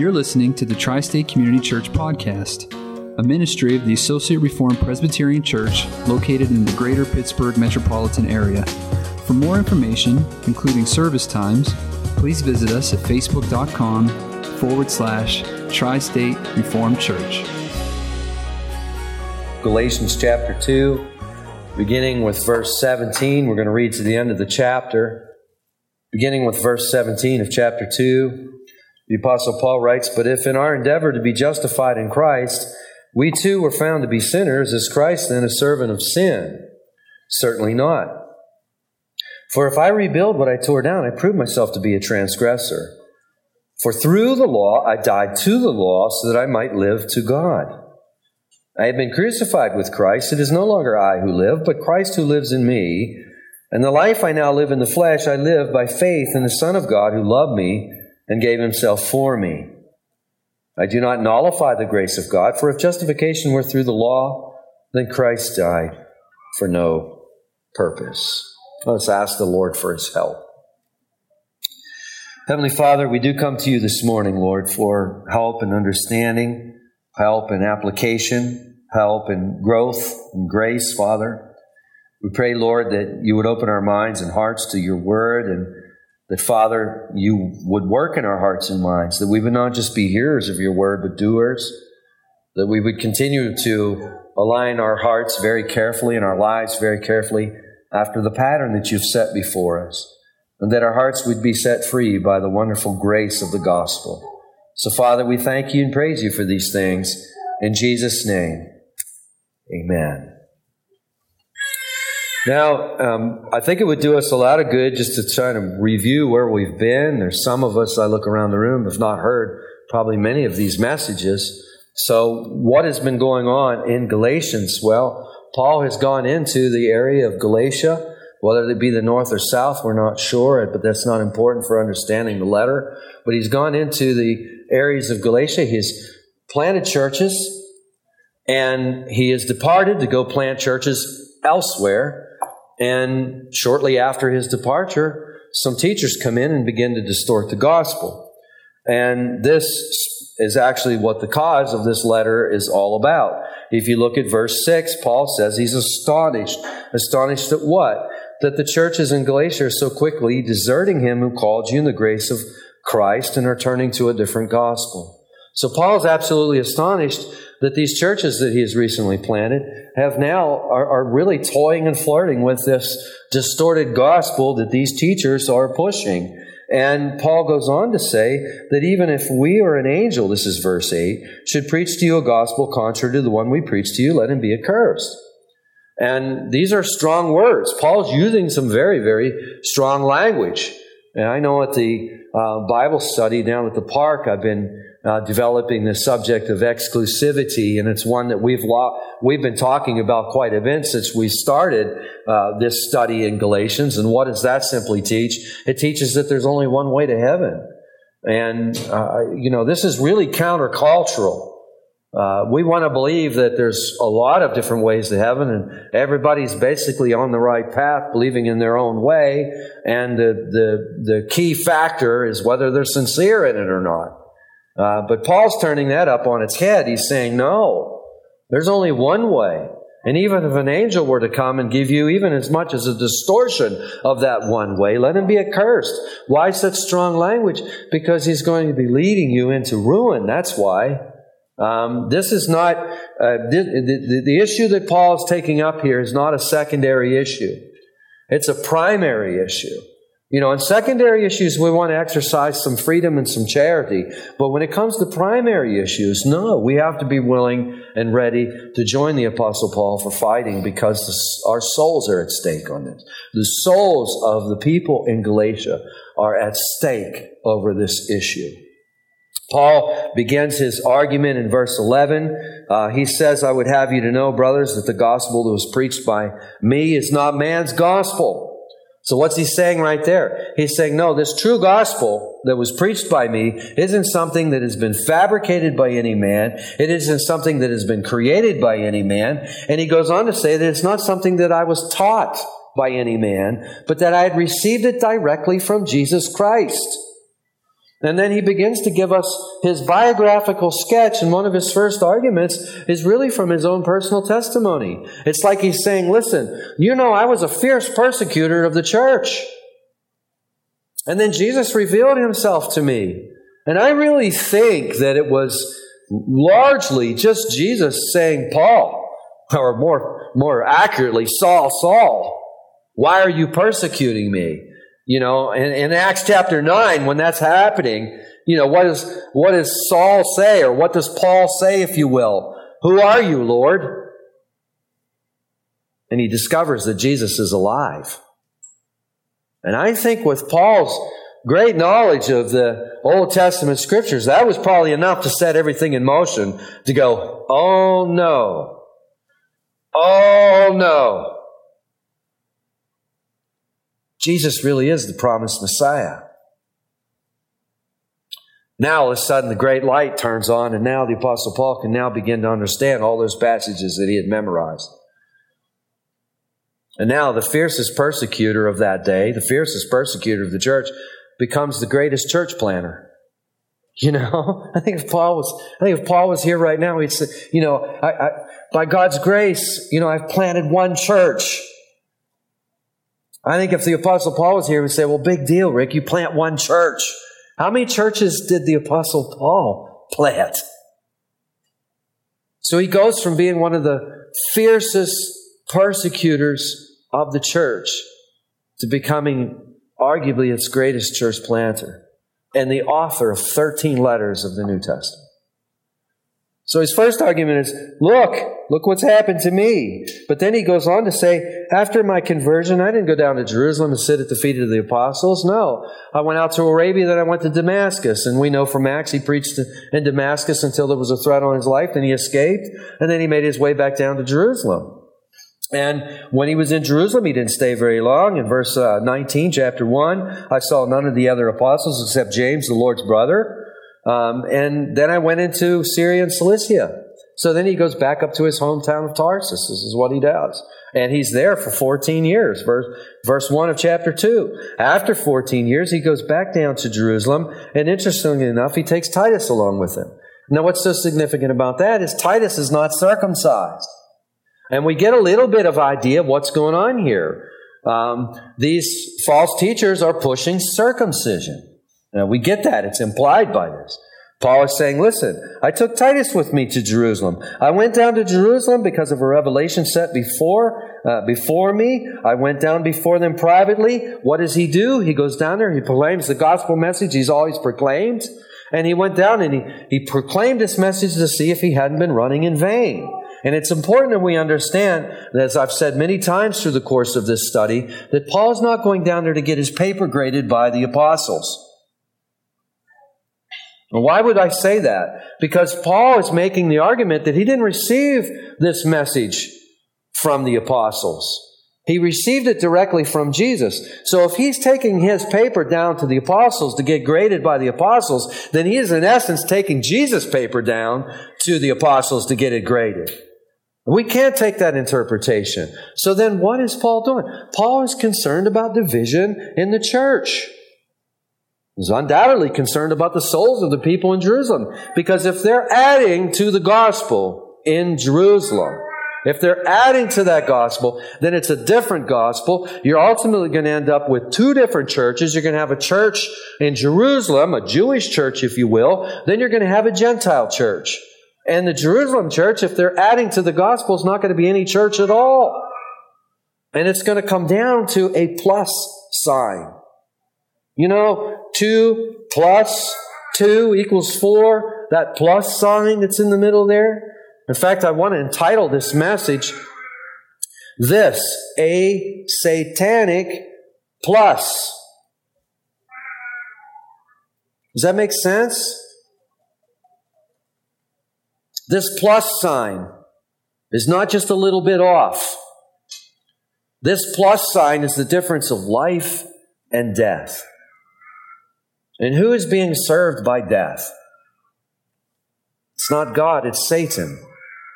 You're listening to the Tri State Community Church Podcast, a ministry of the Associate Reformed Presbyterian Church located in the greater Pittsburgh metropolitan area. For more information, including service times, please visit us at facebook.com forward slash Tri State Reformed Church. Galatians chapter 2, beginning with verse 17. We're going to read to the end of the chapter. Beginning with verse 17 of chapter 2, the Apostle Paul writes, But if in our endeavor to be justified in Christ, we too were found to be sinners, is Christ then a servant of sin? Certainly not. For if I rebuild what I tore down, I prove myself to be a transgressor. For through the law I died to the law so that I might live to God. I have been crucified with Christ. It is no longer I who live, but Christ who lives in me. And the life I now live in the flesh, I live by faith in the Son of God who loved me and gave himself for me. I do not nullify the grace of God, for if justification were through the law, then Christ died for no purpose. Let's ask the Lord for his help. Heavenly Father, we do come to you this morning, Lord, for help and understanding, help and application, help and growth and grace, Father. We pray, Lord, that you would open our minds and hearts to your word and that, Father, you would work in our hearts and minds, that we would not just be hearers of your word, but doers, that we would continue to align our hearts very carefully and our lives very carefully after the pattern that you've set before us, and that our hearts would be set free by the wonderful grace of the gospel. So, Father, we thank you and praise you for these things. In Jesus' name, amen. Now, um, I think it would do us a lot of good just to try to review where we've been. There's some of us, I look around the room, have not heard probably many of these messages. So, what has been going on in Galatians? Well, Paul has gone into the area of Galatia, whether it be the north or south, we're not sure, but that's not important for understanding the letter. But he's gone into the areas of Galatia. He's planted churches, and he has departed to go plant churches elsewhere. And shortly after his departure, some teachers come in and begin to distort the gospel. And this is actually what the cause of this letter is all about. If you look at verse 6, Paul says he's astonished. Astonished at what? That the churches in Galatia are so quickly deserting him who called you in the grace of Christ and are turning to a different gospel. So Paul is absolutely astonished that these churches that he has recently planted have now are, are, really toying and flirting with this distorted gospel that these teachers are pushing. And Paul goes on to say that even if we or an angel, this is verse 8, should preach to you a gospel contrary to the one we preach to you, let him be accursed. And these are strong words. Paul's using some very, very strong language. And I know at the uh, Bible study down at the park, I've been uh, developing the subject of exclusivity, and it's one that we've lo- we've been talking about quite a bit since we started uh, this study in Galatians. And what does that simply teach? It teaches that there's only one way to heaven, and uh, you know this is really countercultural. Uh, we want to believe that there's a lot of different ways to heaven, and everybody's basically on the right path, believing in their own way. And the the the key factor is whether they're sincere in it or not. Uh, but Paul's turning that up on its head. He's saying, no, there's only one way. And even if an angel were to come and give you even as much as a distortion of that one way, let him be accursed. Why such strong language? Because he's going to be leading you into ruin. That's why. Um, this is not, uh, the, issue that Paul is taking up here is not a secondary issue. It's a primary issue. You know, in secondary issues, we want to exercise some freedom and some charity. But when it comes to primary issues, no, we have to be willing and ready to join the Apostle Paul for fighting because our souls are at stake on this. The souls of the people in Galatia are at stake over this issue. Paul begins his argument in verse 11. Uh, he says, I would have you to know, brothers, that the gospel that was preached by me is not man's gospel. So what's he saying right there? He's saying, no, this true gospel that was preached by me isn't something that has been fabricated by any man. It isn't something that has been created by any man. And he goes on to say that it's not something that I was taught by any man, but that I had received it directly from Jesus Christ. And then he begins to give us his biographical sketch, and one of his first arguments is really from his own personal testimony. It's like he's saying, Listen, you know, I was a fierce persecutor of the church. And then Jesus revealed himself to me. And I really think that it was largely just Jesus saying, Paul, or more, more accurately, Saul, Saul, why are you persecuting me? You know, in, in Acts chapter 9, when that's happening, you know, what, is, what does Saul say, or what does Paul say, if you will? Who are you, Lord? And he discovers that Jesus is alive. And I think with Paul's great knowledge of the Old Testament scriptures, that was probably enough to set everything in motion to go, oh no, oh no. Jesus really is the promised Messiah. Now, all of a sudden, the great light turns on, and now the Apostle Paul can now begin to understand all those passages that he had memorized. And now, the fiercest persecutor of that day, the fiercest persecutor of the church, becomes the greatest church planner. You know, I think if Paul was, I think if Paul was here right now, he'd say, you know, I, I, by God's grace, you know, I've planted one church. I think if the Apostle Paul was here, we'd say, well, big deal, Rick. You plant one church. How many churches did the Apostle Paul plant? So he goes from being one of the fiercest persecutors of the church to becoming arguably its greatest church planter and the author of 13 letters of the New Testament. So his first argument is, look, look what's happened to me. But then he goes on to say, after my conversion, I didn't go down to Jerusalem to sit at the feet of the apostles. No. I went out to Arabia, then I went to Damascus. And we know from Acts he preached in Damascus until there was a threat on his life, then he escaped, and then he made his way back down to Jerusalem. And when he was in Jerusalem, he didn't stay very long. In verse uh, 19, chapter 1, I saw none of the other apostles except James, the Lord's brother. Um, and then I went into Syria and Cilicia. So then he goes back up to his hometown of Tarsus. This is what he does. And he's there for 14 years. Verse, verse 1 of chapter 2. After 14 years, he goes back down to Jerusalem. And interestingly enough, he takes Titus along with him. Now, what's so significant about that is Titus is not circumcised. And we get a little bit of idea of what's going on here. Um, these false teachers are pushing circumcision. Now, we get that. It's implied by this. Paul is saying, listen, I took Titus with me to Jerusalem. I went down to Jerusalem because of a revelation set before, uh, before me. I went down before them privately. What does he do? He goes down there. He proclaims the gospel message he's always proclaimed. And he went down and he, he proclaimed this message to see if he hadn't been running in vain. And it's important that we understand, as I've said many times through the course of this study, that Paul's not going down there to get his paper graded by the apostles. Why would I say that? Because Paul is making the argument that he didn't receive this message from the apostles. He received it directly from Jesus. So if he's taking his paper down to the apostles to get graded by the apostles, then he is in essence taking Jesus' paper down to the apostles to get it graded. We can't take that interpretation. So then what is Paul doing? Paul is concerned about division in the church. He's undoubtedly concerned about the souls of the people in Jerusalem. Because if they're adding to the gospel in Jerusalem, if they're adding to that gospel, then it's a different gospel. You're ultimately going to end up with two different churches. You're going to have a church in Jerusalem, a Jewish church, if you will. Then you're going to have a Gentile church. And the Jerusalem church, if they're adding to the gospel, is not going to be any church at all. And it's going to come down to a plus sign. You know, two plus two equals four, that plus sign that's in the middle there. In fact, I want to entitle this message this a satanic plus. Does that make sense? This plus sign is not just a little bit off. This plus sign is the difference of life and death. And who is being served by death? It's not God, it's Satan.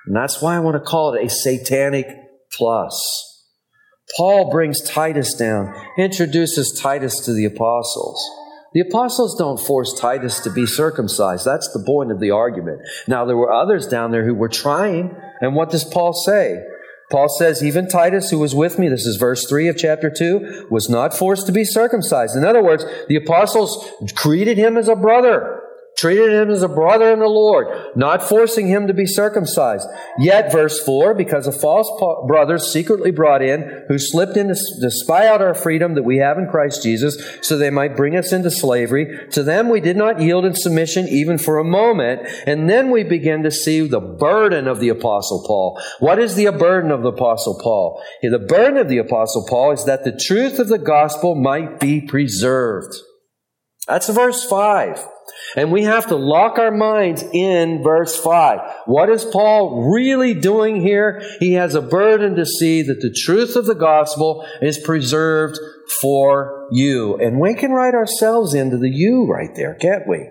And that's why I want to call it a satanic plus. Paul brings Titus down, introduces Titus to the apostles. The apostles don't force Titus to be circumcised. That's the point of the argument. Now, there were others down there who were trying, and what does Paul say? Paul says, even Titus, who was with me, this is verse 3 of chapter 2, was not forced to be circumcised. In other words, the apostles treated him as a brother treated him as a brother in the Lord, not forcing him to be circumcised. Yet, verse 4, because of false brothers secretly brought in, who slipped in to, to spy out our freedom that we have in Christ Jesus, so they might bring us into slavery, to them we did not yield in submission even for a moment. And then we begin to see the burden of the Apostle Paul. What is the burden of the Apostle Paul? The burden of the Apostle Paul is that the truth of the gospel might be preserved. That's verse 5. And we have to lock our minds in verse 5. What is Paul really doing here? He has a burden to see that the truth of the gospel is preserved for you. And we can write ourselves into the you right there, can't we?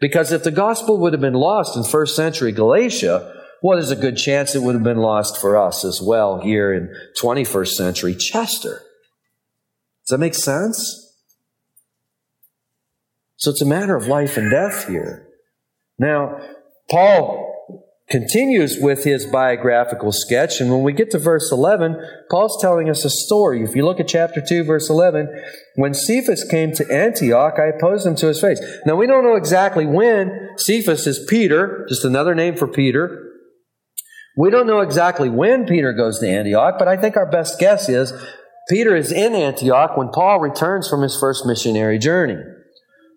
Because if the gospel would have been lost in first century Galatia, well, there's a good chance it would have been lost for us as well here in 21st century Chester. Does that make sense? So it's a matter of life and death here. Now, Paul continues with his biographical sketch, and when we get to verse 11, Paul's telling us a story. If you look at chapter 2, verse 11, when Cephas came to Antioch, I opposed him to his face. Now, we don't know exactly when. Cephas is Peter, just another name for Peter. We don't know exactly when Peter goes to Antioch, but I think our best guess is Peter is in Antioch when Paul returns from his first missionary journey.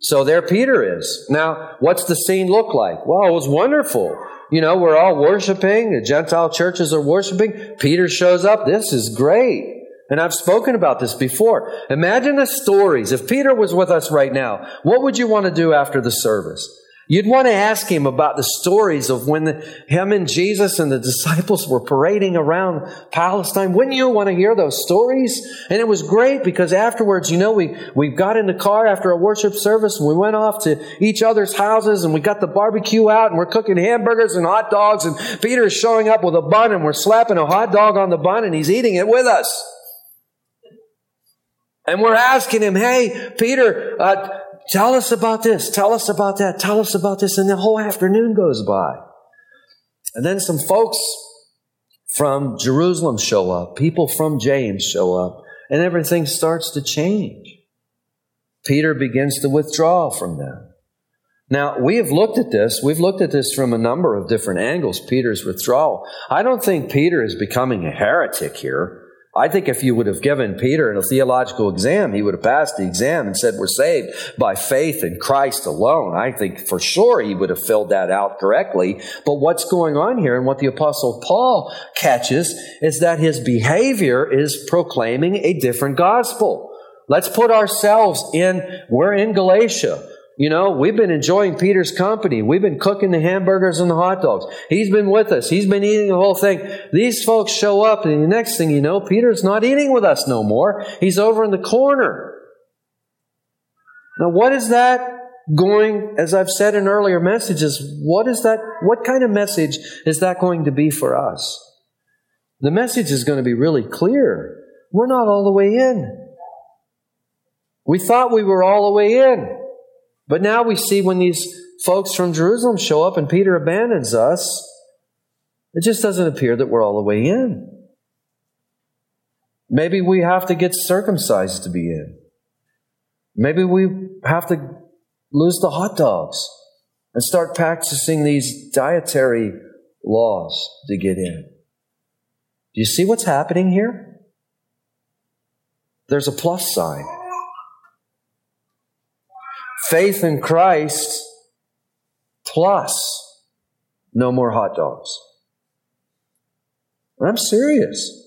So there Peter is. Now, what's the scene look like? Well, it was wonderful. You know, we're all worshiping, the Gentile churches are worshiping. Peter shows up. This is great. And I've spoken about this before. Imagine the stories. If Peter was with us right now, what would you want to do after the service? You'd want to ask him about the stories of when the, him and Jesus and the disciples were parading around Palestine. Wouldn't you want to hear those stories? And it was great because afterwards, you know, we, we got in the car after a worship service and we went off to each other's houses and we got the barbecue out and we're cooking hamburgers and hot dogs and Peter's showing up with a bun and we're slapping a hot dog on the bun and he's eating it with us. And we're asking him, hey, Peter, uh, Tell us about this. Tell us about that. Tell us about this. And the whole afternoon goes by. And then some folks from Jerusalem show up. People from James show up. And everything starts to change. Peter begins to withdraw from them. Now, we have looked at this. We've looked at this from a number of different angles, Peter's withdrawal. I don't think Peter is becoming a heretic here. I think if you would have given Peter a theological exam, he would have passed the exam and said, We're saved by faith in Christ alone. I think for sure he would have filled that out correctly. But what's going on here and what the Apostle Paul catches is that his behavior is proclaiming a different gospel. Let's put ourselves in, we're in Galatia. You know, we've been enjoying Peter's company. We've been cooking the hamburgers and the hot dogs. He's been with us. He's been eating the whole thing. These folks show up, and the next thing you know, Peter's not eating with us no more. He's over in the corner. Now, what is that going, as I've said in earlier messages, what is that, what kind of message is that going to be for us? The message is going to be really clear. We're not all the way in. We thought we were all the way in. But now we see when these folks from Jerusalem show up and Peter abandons us, it just doesn't appear that we're all the way in. Maybe we have to get circumcised to be in. Maybe we have to lose the hot dogs and start practicing these dietary laws to get in. Do you see what's happening here? There's a plus sign faith in Christ plus no more hot dogs. I'm serious.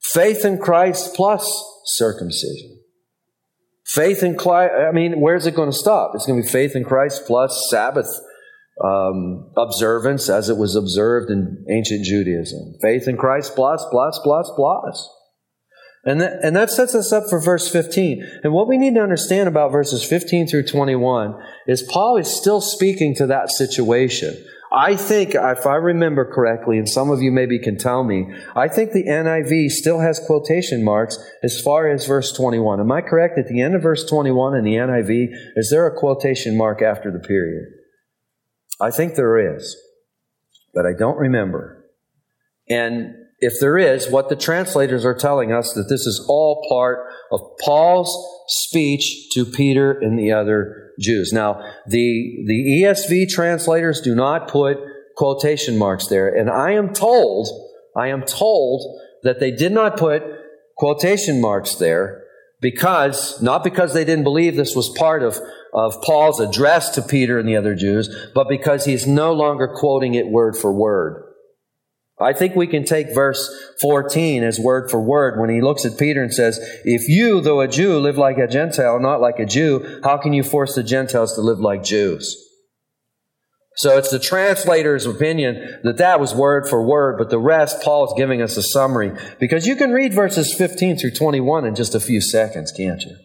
Faith in Christ plus circumcision. Faith in Christ, I mean, where's it going to stop? It's going to be faith in Christ plus Sabbath um, observance as it was observed in ancient Judaism. Faith in Christ plus, plus, plus, plus. And that, and that sets us up for verse 15. And what we need to understand about verses 15 through 21 is Paul is still speaking to that situation. I think, if I remember correctly, and some of you maybe can tell me, I think the NIV still has quotation marks as far as verse 21. Am I correct? At the end of verse 21 in the NIV, is there a quotation mark after the period? I think there is, but I don't remember. And if there is, what the translators are telling us that this is all part of Paul's speech to Peter and the other Jews. Now, the, the ESV translators do not put quotation marks there. And I am told, I am told that they did not put quotation marks there because, not because they didn't believe this was part of, of Paul's address to Peter and the other Jews, but because he's no longer quoting it word for word. I think we can take verse 14 as word for word when he looks at Peter and says, If you, though a Jew, live like a Gentile, not like a Jew, how can you force the Gentiles to live like Jews? So it's the translator's opinion that that was word for word, but the rest, Paul is giving us a summary. Because you can read verses 15 through 21 in just a few seconds, can't you?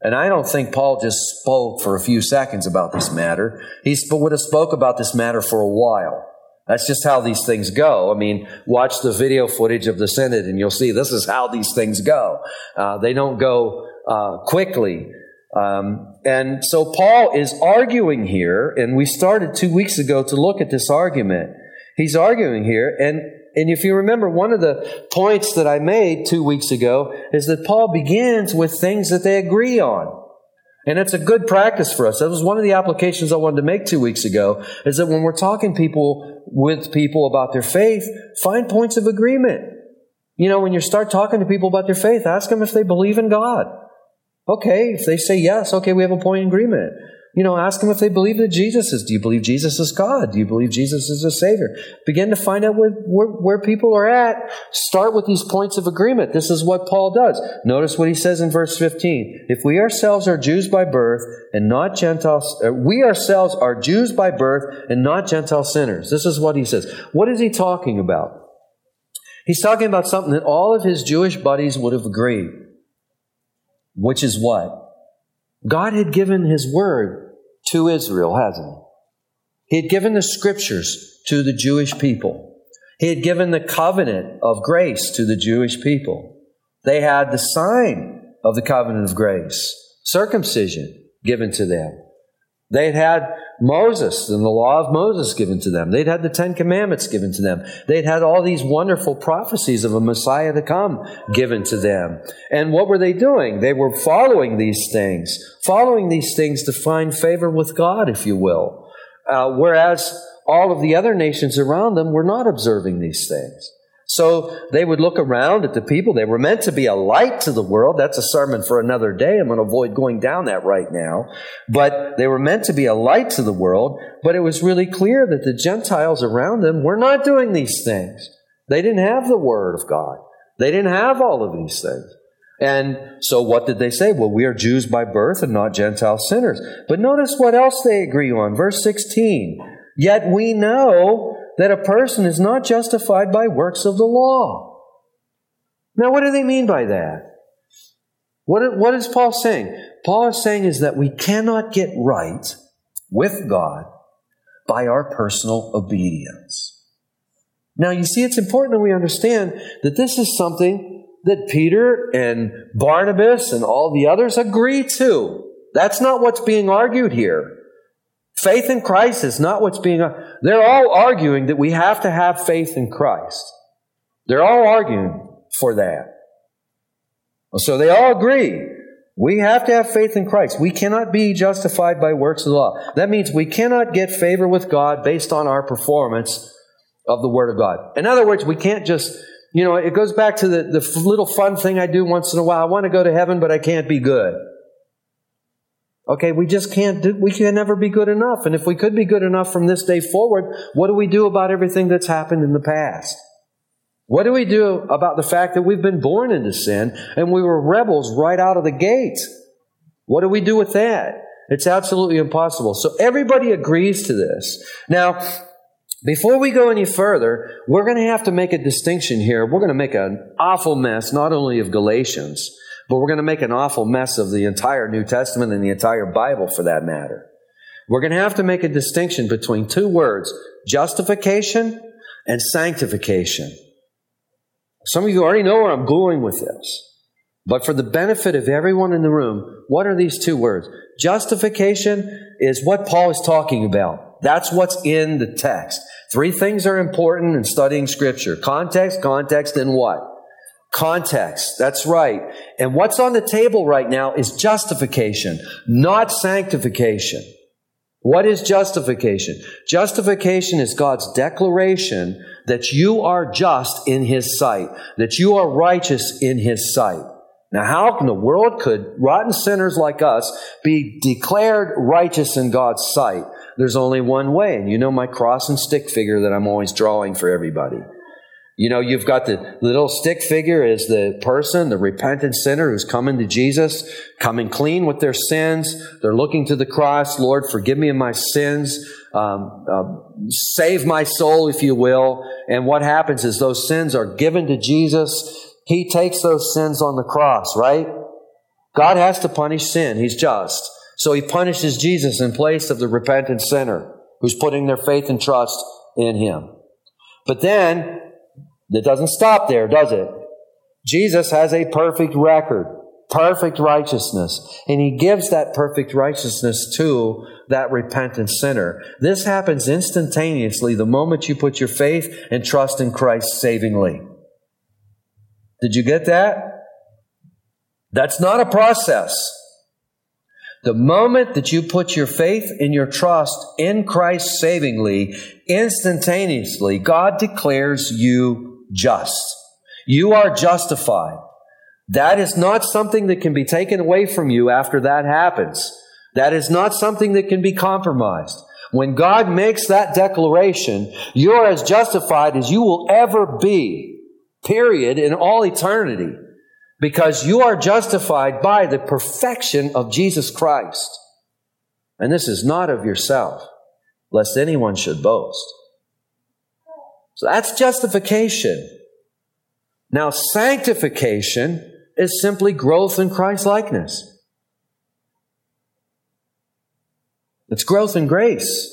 And I don't think Paul just spoke for a few seconds about this matter. He would have spoke about this matter for a while. That's just how these things go. I mean, watch the video footage of the Synod and you'll see this is how these things go. Uh, they don't go uh, quickly. Um, and so Paul is arguing here, and we started two weeks ago to look at this argument. He's arguing here, and, and if you remember, one of the points that I made two weeks ago is that Paul begins with things that they agree on. And it's a good practice for us. That was one of the applications I wanted to make two weeks ago, is that when we're talking people with people about their faith, find points of agreement. You know, when you start talking to people about their faith, ask them if they believe in God. Okay, if they say yes, okay, we have a point of agreement. You know, ask them if they believe that Jesus is. Do you believe Jesus is God? Do you believe Jesus is a Savior? Begin to find out where, where, where, people are at. Start with these points of agreement. This is what Paul does. Notice what he says in verse 15. If we ourselves are Jews by birth and not Gentiles, uh, we ourselves are Jews by birth and not Gentile sinners. This is what he says. What is he talking about? He's talking about something that all of his Jewish buddies would have agreed, which is what? God had given his word to Israel, hasn't he? He had given the scriptures to the Jewish people. He had given the covenant of grace to the Jewish people. They had the sign of the covenant of grace, circumcision given to them. They'd had Moses and the law of Moses given to them. They'd had the Ten Commandments given to them. They'd had all these wonderful prophecies of a Messiah to come given to them. And what were they doing? They were following these things, following these things to find favor with God, if you will. Uh, whereas all of the other nations around them were not observing these things. So they would look around at the people. They were meant to be a light to the world. That's a sermon for another day. I'm going to avoid going down that right now. But they were meant to be a light to the world. But it was really clear that the Gentiles around them were not doing these things. They didn't have the Word of God. They didn't have all of these things. And so what did they say? Well, we are Jews by birth and not Gentile sinners. But notice what else they agree on. Verse 16. Yet we know that a person is not justified by works of the law. Now, what do they mean by that? What, what is Paul saying? Paul is saying is that we cannot get right with God by our personal obedience. Now, you see, it's important that we understand that this is something that Peter and Barnabas and all the others agree to. That's not what's being argued here. Faith in Christ is not what's being. They're all arguing that we have to have faith in Christ. They're all arguing for that. So they all agree. We have to have faith in Christ. We cannot be justified by works of the law. That means we cannot get favor with God based on our performance of the Word of God. In other words, we can't just, you know, it goes back to the, the little fun thing I do once in a while. I want to go to heaven, but I can't be good. Okay, we just can't do, we can never be good enough. And if we could be good enough from this day forward, what do we do about everything that's happened in the past? What do we do about the fact that we've been born into sin and we were rebels right out of the gate? What do we do with that? It's absolutely impossible. So everybody agrees to this. Now, before we go any further, we're going to have to make a distinction here. We're going to make an awful mess, not only of Galatians, but we're going to make an awful mess of the entire New Testament and the entire Bible for that matter. We're going to have to make a distinction between two words justification and sanctification. Some of you already know where I'm going with this. But for the benefit of everyone in the room, what are these two words? Justification is what Paul is talking about. That's what's in the text. Three things are important in studying scripture. Context, context, and what? Context. That's right. And what's on the table right now is justification, not sanctification. What is justification? Justification is God's declaration that you are just in His sight, that you are righteous in His sight. Now, how in the world could rotten sinners like us be declared righteous in God's sight? There's only one way, and you know my cross and stick figure that I'm always drawing for everybody. You know, you've got the little stick figure is the person, the repentant sinner who's coming to Jesus, coming clean with their sins. They're looking to the cross. Lord, forgive me of my sins. Um, uh, save my soul, if you will. And what happens is those sins are given to Jesus he takes those sins on the cross, right? God has to punish sin. He's just. So he punishes Jesus in place of the repentant sinner who's putting their faith and trust in him. But then, it doesn't stop there, does it? Jesus has a perfect record, perfect righteousness, and he gives that perfect righteousness to that repentant sinner. This happens instantaneously the moment you put your faith and trust in Christ savingly. Did you get that? That's not a process. The moment that you put your faith and your trust in Christ savingly, instantaneously, God declares you just. You are justified. That is not something that can be taken away from you after that happens. That is not something that can be compromised. When God makes that declaration, you're as justified as you will ever be period, in all eternity, because you are justified by the perfection of Jesus Christ. And this is not of yourself, lest anyone should boast. So that's justification. Now, sanctification is simply growth in Christ likeness. It's growth in grace.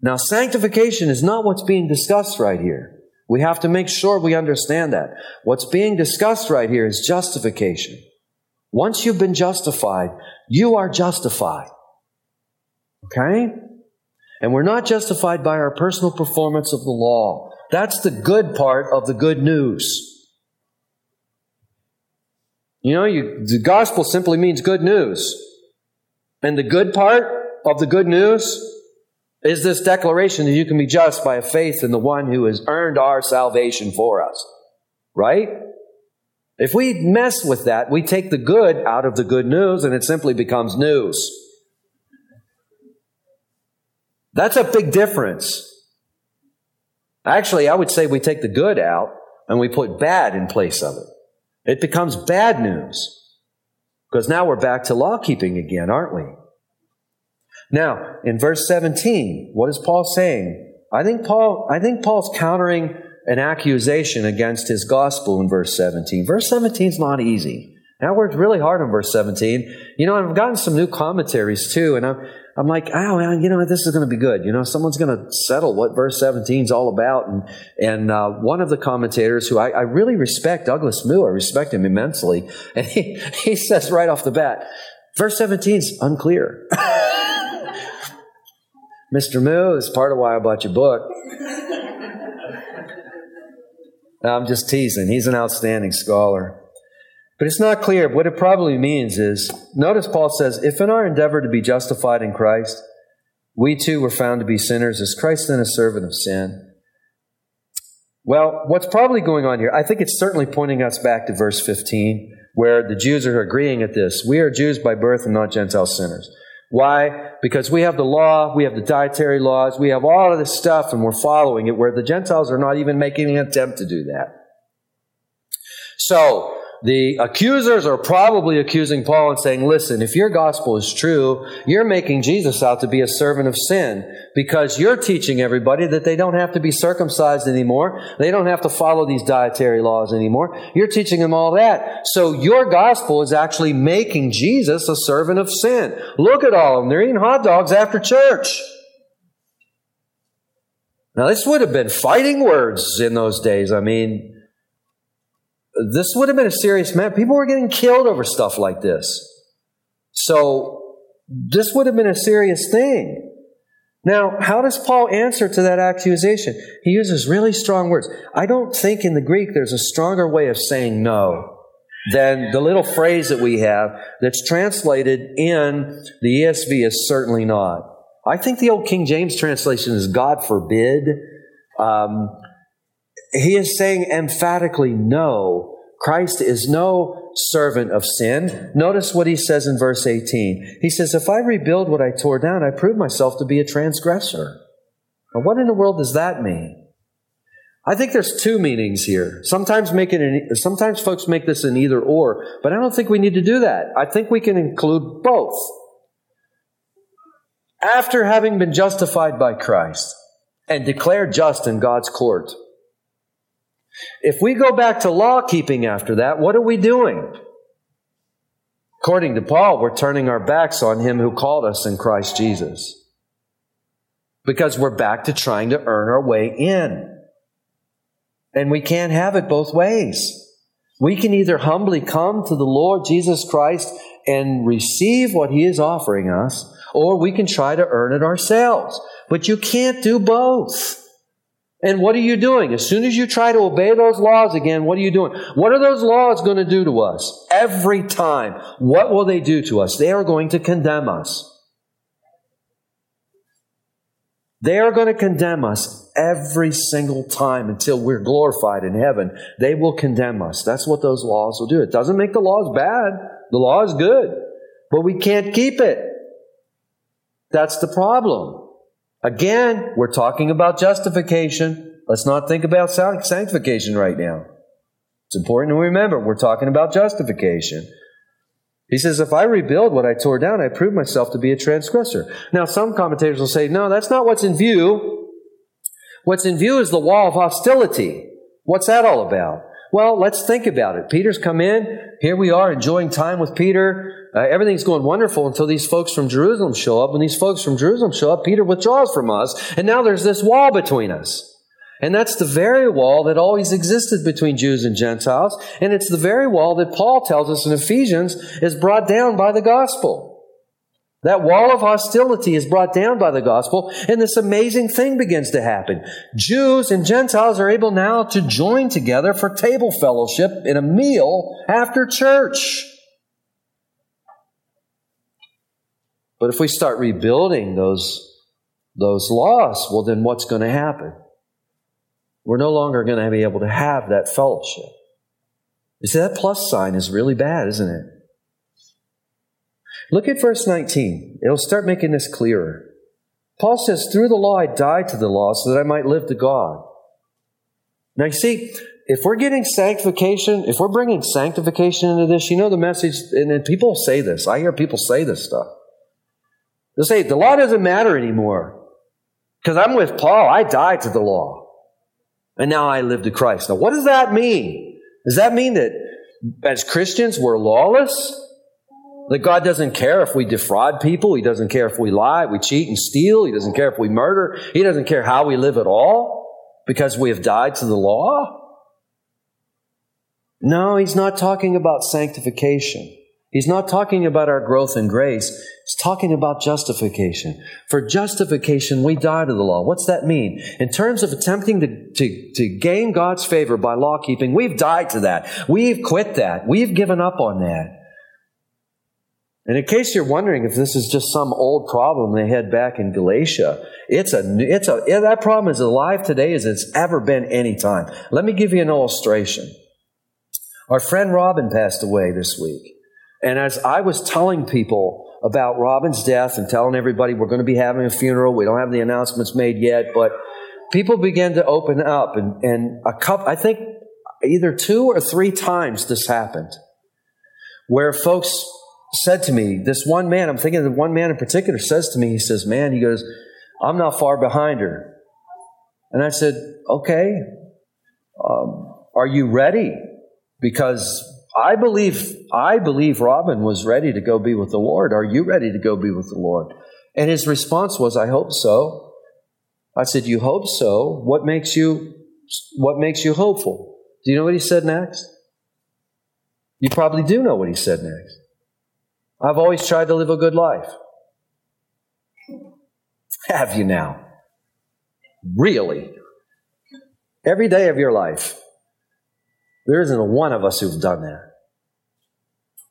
Now, sanctification is not what's being discussed right here. We have to make sure we understand that. What's being discussed right here is justification. Once you've been justified, you are justified. Okay? And we're not justified by our personal performance of the law. That's the good part of the good news. You know, you, the gospel simply means good news. And the good part of the good news is this declaration that you can be just by a faith in the one who has earned our salvation for us. Right? If we mess with that, we take the good out of the good news and it simply becomes news. That's a big difference. Actually, I would say we take the good out and we put bad in place of it. It becomes bad news. Because now we're back to law keeping again, aren't we? Now, in verse 17, what is Paul saying? I think Paul, I think Paul's countering an accusation against his gospel in verse 17. Verse 17 is not easy. And I worked really hard on verse 17. You know, I've gotten some new commentaries too, and I'm, I'm like, oh, man, you know, this is going to be good. You know, someone's going to settle what verse 17 is all about. And, and uh, one of the commentators who I, I really respect, Douglas Moo, I respect him immensely, and he, he says right off the bat, verse 17 is unclear. Mr. Moo is part of why I bought your book. I'm just teasing. He's an outstanding scholar. But it's not clear. What it probably means is notice Paul says, if in our endeavor to be justified in Christ, we too were found to be sinners, is Christ then a servant of sin? Well, what's probably going on here, I think it's certainly pointing us back to verse 15, where the Jews are agreeing at this. We are Jews by birth and not Gentile sinners. Why? Because we have the law, we have the dietary laws, we have all of this stuff, and we're following it, where the Gentiles are not even making an attempt to do that. So, the accusers are probably accusing Paul and saying, listen, if your gospel is true, you're making Jesus out to be a servant of sin because you're teaching everybody that they don't have to be circumcised anymore. They don't have to follow these dietary laws anymore. You're teaching them all that. So your gospel is actually making Jesus a servant of sin. Look at all of them. They're eating hot dogs after church. Now, this would have been fighting words in those days. I mean, this would have been a serious matter. People were getting killed over stuff like this. So this would have been a serious thing. Now, how does Paul answer to that accusation? He uses really strong words. I don't think in the Greek there's a stronger way of saying no than the little phrase that we have that's translated in the ESV is certainly not. I think the old King James translation is God forbid. Um, he is saying emphatically no. Christ is no servant of sin. Notice what he says in verse 18. He says, If I rebuild what I tore down, I prove myself to be a transgressor. Now, what in the world does that mean? I think there's two meanings here. Sometimes make it an, sometimes folks make this an either or, but I don't think we need to do that. I think we can include both. After having been justified by Christ and declared just in God's court, if we go back to law keeping after that, what are we doing? According to Paul, we're turning our backs on him who called us in Christ Jesus. Because we're back to trying to earn our way in. And we can't have it both ways. We can either humbly come to the Lord Jesus Christ and receive what he is offering us, or we can try to earn it ourselves. But you can't do both. And what are you doing? As soon as you try to obey those laws again, what are you doing? What are those laws going to do to us? Every time. What will they do to us? They are going to condemn us. They are going to condemn us every single time until we're glorified in heaven. They will condemn us. That's what those laws will do. It doesn't make the laws bad. The law is good, but we can't keep it. That's the problem. Again, we're talking about justification. Let's not think about sanctification right now. It's important to remember we're talking about justification. He says, if I rebuild what I tore down, I prove myself to be a transgressor. Now, some commentators will say, no, that's not what's in view. What's in view is the wall of hostility. What's that all about? Well, let's think about it. Peter's come in. Here we are enjoying time with Peter. Uh, everything's going wonderful until these folks from Jerusalem show up. When these folks from Jerusalem show up, Peter withdraws from us. And now there's this wall between us. And that's the very wall that always existed between Jews and Gentiles. And it's the very wall that Paul tells us in Ephesians is brought down by the gospel. That wall of hostility is brought down by the gospel, and this amazing thing begins to happen. Jews and Gentiles are able now to join together for table fellowship in a meal after church. But if we start rebuilding those, those laws, well, then what's going to happen? We're no longer going to be able to have that fellowship. You see, that plus sign is really bad, isn't it? Look at verse 19. It'll start making this clearer. Paul says, Through the law I died to the law so that I might live to God. Now, you see, if we're getting sanctification, if we're bringing sanctification into this, you know the message, and people say this. I hear people say this stuff. They'll say, the law doesn't matter anymore. Because I'm with Paul. I died to the law. And now I live to Christ. Now, what does that mean? Does that mean that as Christians we're lawless? That God doesn't care if we defraud people. He doesn't care if we lie, we cheat and steal. He doesn't care if we murder. He doesn't care how we live at all because we have died to the law. No, he's not talking about sanctification. He's not talking about our growth in grace. He's talking about justification. For justification, we die to the law. What's that mean? In terms of attempting to, to, to gain God's favor by law keeping, we've died to that. We've quit that. We've given up on that. And in case you're wondering if this is just some old problem they had back in Galatia, it's a, it's a, that problem is alive today as it's ever been any time. Let me give you an illustration. Our friend Robin passed away this week. And as I was telling people about Robin's death and telling everybody we're going to be having a funeral, we don't have the announcements made yet, but people began to open up and, and a couple, I think either two or three times this happened where folks said to me, this one man, I'm thinking of the one man in particular says to me, he says, Man, he goes, I'm not far behind her. And I said, Okay, um, are you ready? Because I believe, I believe Robin was ready to go be with the Lord. Are you ready to go be with the Lord? And his response was, I hope so. I said, You hope so? What makes you what makes you hopeful? Do you know what he said next? You probably do know what he said next. I've always tried to live a good life. Have you now? Really? Every day of your life. There isn't a one of us who've done that.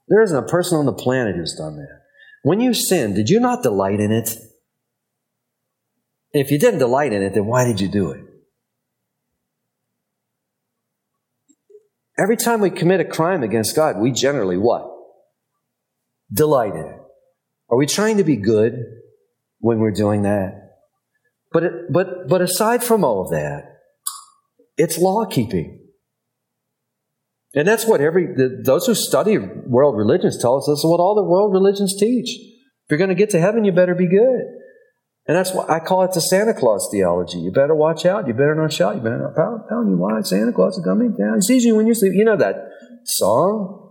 There isn't a person on the planet who's done that. When you sinned, did you not delight in it? If you didn't delight in it, then why did you do it? Every time we commit a crime against God, we generally what? Delight in it. Are we trying to be good when we're doing that? But, it, but, but aside from all of that, it's law keeping. And that's what every, the, those who study world religions tell us, this is what all the world religions teach. If you're going to get to heaven, you better be good. And that's why I call it the Santa Claus theology. You better watch out. You better not shout. You better not pound, pound you wide. Santa Claus is coming down. He sees you when you sleep. You know that song?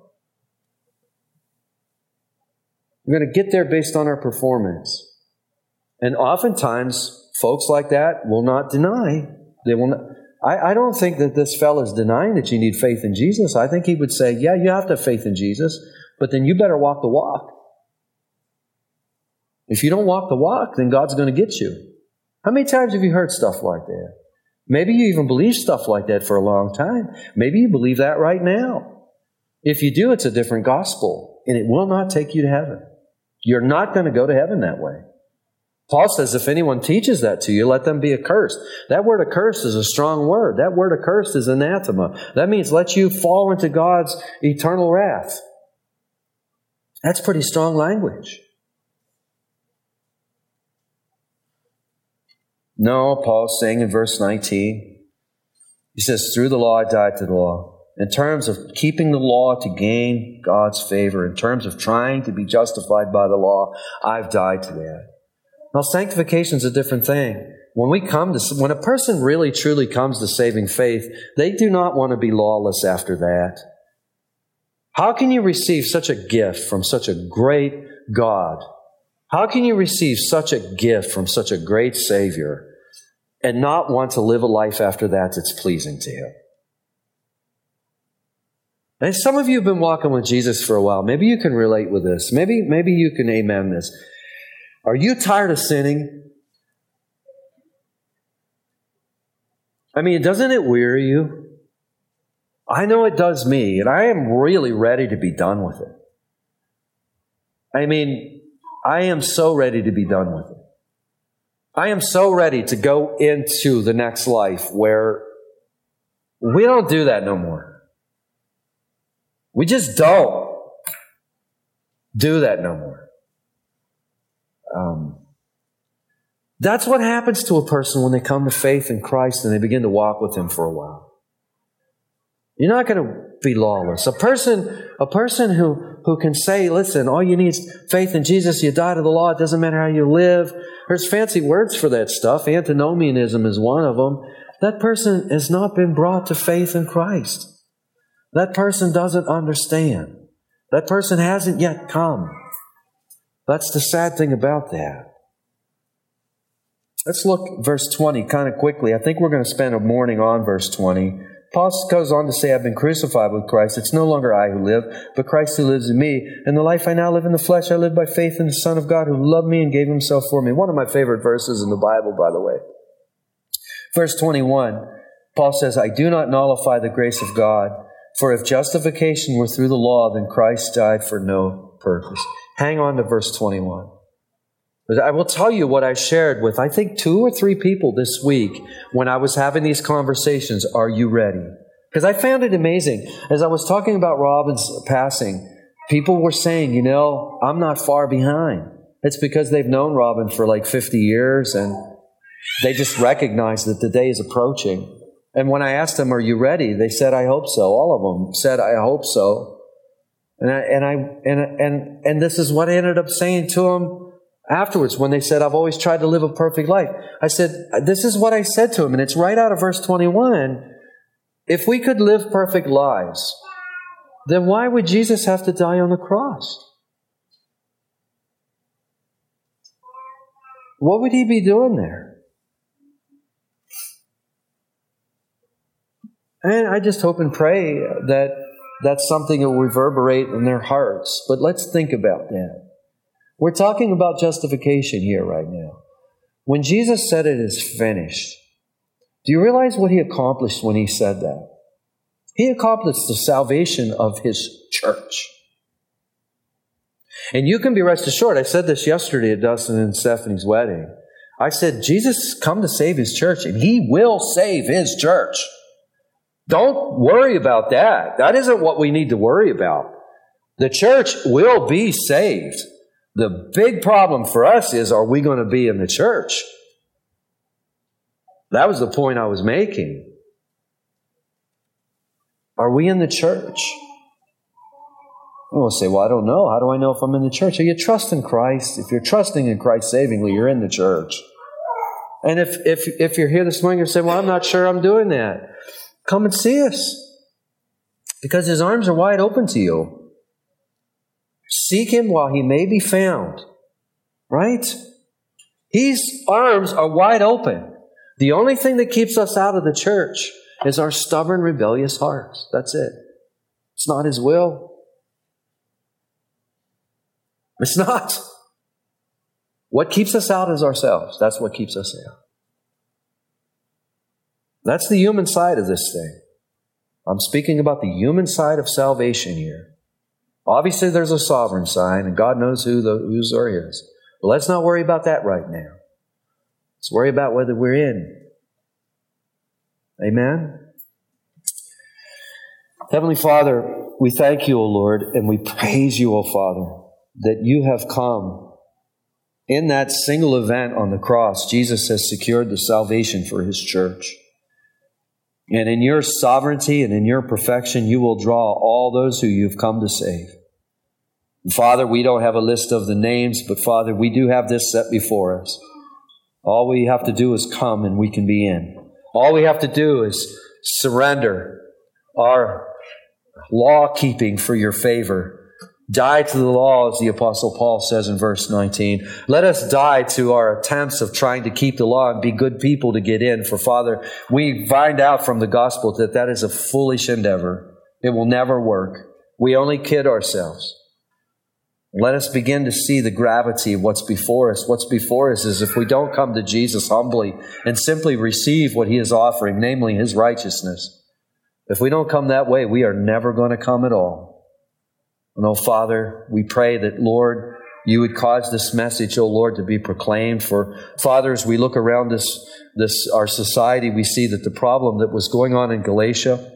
We're going to get there based on our performance. And oftentimes, folks like that will not deny. They will not. I, I don't think that this fellow is denying that you need faith in Jesus. I think he would say, yeah, you have to have faith in Jesus, but then you better walk the walk. If you don't walk the walk, then God's going to get you. How many times have you heard stuff like that? Maybe you even believe stuff like that for a long time. Maybe you believe that right now. If you do, it's a different gospel, and it will not take you to heaven. You're not going to go to heaven that way. Paul says, if anyone teaches that to you, let them be accursed. That word accursed is a strong word. That word accursed is anathema. That means let you fall into God's eternal wrath. That's pretty strong language. No, Paul's saying in verse 19, he says, Through the law I died to the law. In terms of keeping the law to gain God's favor, in terms of trying to be justified by the law, I've died to that. Now, sanctification is a different thing. When we come to, when a person really truly comes to saving faith, they do not want to be lawless after that. How can you receive such a gift from such a great God how can you receive such a gift from such a great Savior and not want to live a life after that that's pleasing to Him? And some of you have been walking with Jesus for a while. Maybe you can relate with this. Maybe, maybe you can amen this. Are you tired of sinning? I mean, doesn't it weary you? I know it does me, and I am really ready to be done with it. I mean, I am so ready to be done with it. I am so ready to go into the next life where we don't do that no more. We just don't do that no more. Um, that's what happens to a person when they come to faith in Christ and they begin to walk with Him for a while. You're not going to be lawless. A person, a person who, who can say, listen, all you need is faith in Jesus. You die to the law. It doesn't matter how you live. There's fancy words for that stuff. Antinomianism is one of them. That person has not been brought to faith in Christ. That person doesn't understand. That person hasn't yet come. That's the sad thing about that. Let's look verse 20 kind of quickly. I think we're going to spend a morning on verse 20. Paul goes on to say, I've been crucified with Christ. It's no longer I who live, but Christ who lives in me. And the life I now live in the flesh, I live by faith in the Son of God who loved me and gave himself for me. One of my favorite verses in the Bible, by the way. Verse 21, Paul says, I do not nullify the grace of God, for if justification were through the law, then Christ died for no purpose. Hang on to verse 21. I will tell you what I shared with, I think, two or three people this week when I was having these conversations. Are you ready? Because I found it amazing. As I was talking about Robin's passing, people were saying, you know, I'm not far behind. It's because they've known Robin for like 50 years and they just recognize that the day is approaching. And when I asked them, Are you ready? They said, I hope so. All of them said, I hope so. And I, and I, and, and, and this is what I ended up saying to them afterwards when they said, I've always tried to live a perfect life. I said, This is what I said to them. And it's right out of verse 21. If we could live perfect lives, then why would Jesus have to die on the cross? What would he be doing there? And I just hope and pray that that's something that will reverberate in their hearts. But let's think about that. We're talking about justification here right now. When Jesus said it is finished, do you realize what he accomplished when he said that? He accomplished the salvation of his church. And you can be rest assured, I said this yesterday at Dustin and Stephanie's wedding. I said, Jesus come to save his church, and he will save his church. Don't worry about that. That isn't what we need to worry about. The church will be saved. The big problem for us is are we going to be in the church? That was the point I was making. Are we in the church? We'll say, well, I don't know. How do I know if I'm in the church? Are you trusting Christ? If you're trusting in Christ savingly, you're in the church. And if, if, if you're here this morning and say, well, I'm not sure I'm doing that, come and see us. Because his arms are wide open to you. Seek him while he may be found. Right? His arms are wide open. The only thing that keeps us out of the church is our stubborn, rebellious hearts. That's it. It's not his will. It's not. What keeps us out is ourselves. That's what keeps us out. That's the human side of this thing. I'm speaking about the human side of salvation here. Obviously, there's a sovereign side, and God knows who the whose are His. But let's not worry about that right now. Let's worry about whether we're in. Amen. Heavenly Father, we thank you, O Lord, and we praise you, O Father, that you have come. In that single event on the cross, Jesus has secured the salvation for his church. And in your sovereignty and in your perfection, you will draw all those who you've come to save. And Father, we don't have a list of the names, but Father, we do have this set before us. All we have to do is come and we can be in. All we have to do is surrender our law keeping for your favor Die to the law, as the Apostle Paul says in verse 19. Let us die to our attempts of trying to keep the law and be good people to get in. For, Father, we find out from the gospel that that is a foolish endeavor. It will never work. We only kid ourselves. Let us begin to see the gravity of what's before us. What's before us is if we don't come to Jesus humbly and simply receive what he is offering, namely his righteousness, if we don't come that way, we are never going to come at all. And oh, Father, we pray that, Lord, you would cause this message, oh Lord, to be proclaimed. For Father, as we look around this, this our society, we see that the problem that was going on in Galatia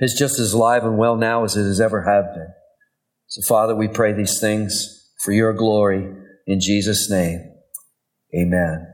is just as live and well now as it has ever have been. So, Father, we pray these things for your glory in Jesus' name. Amen.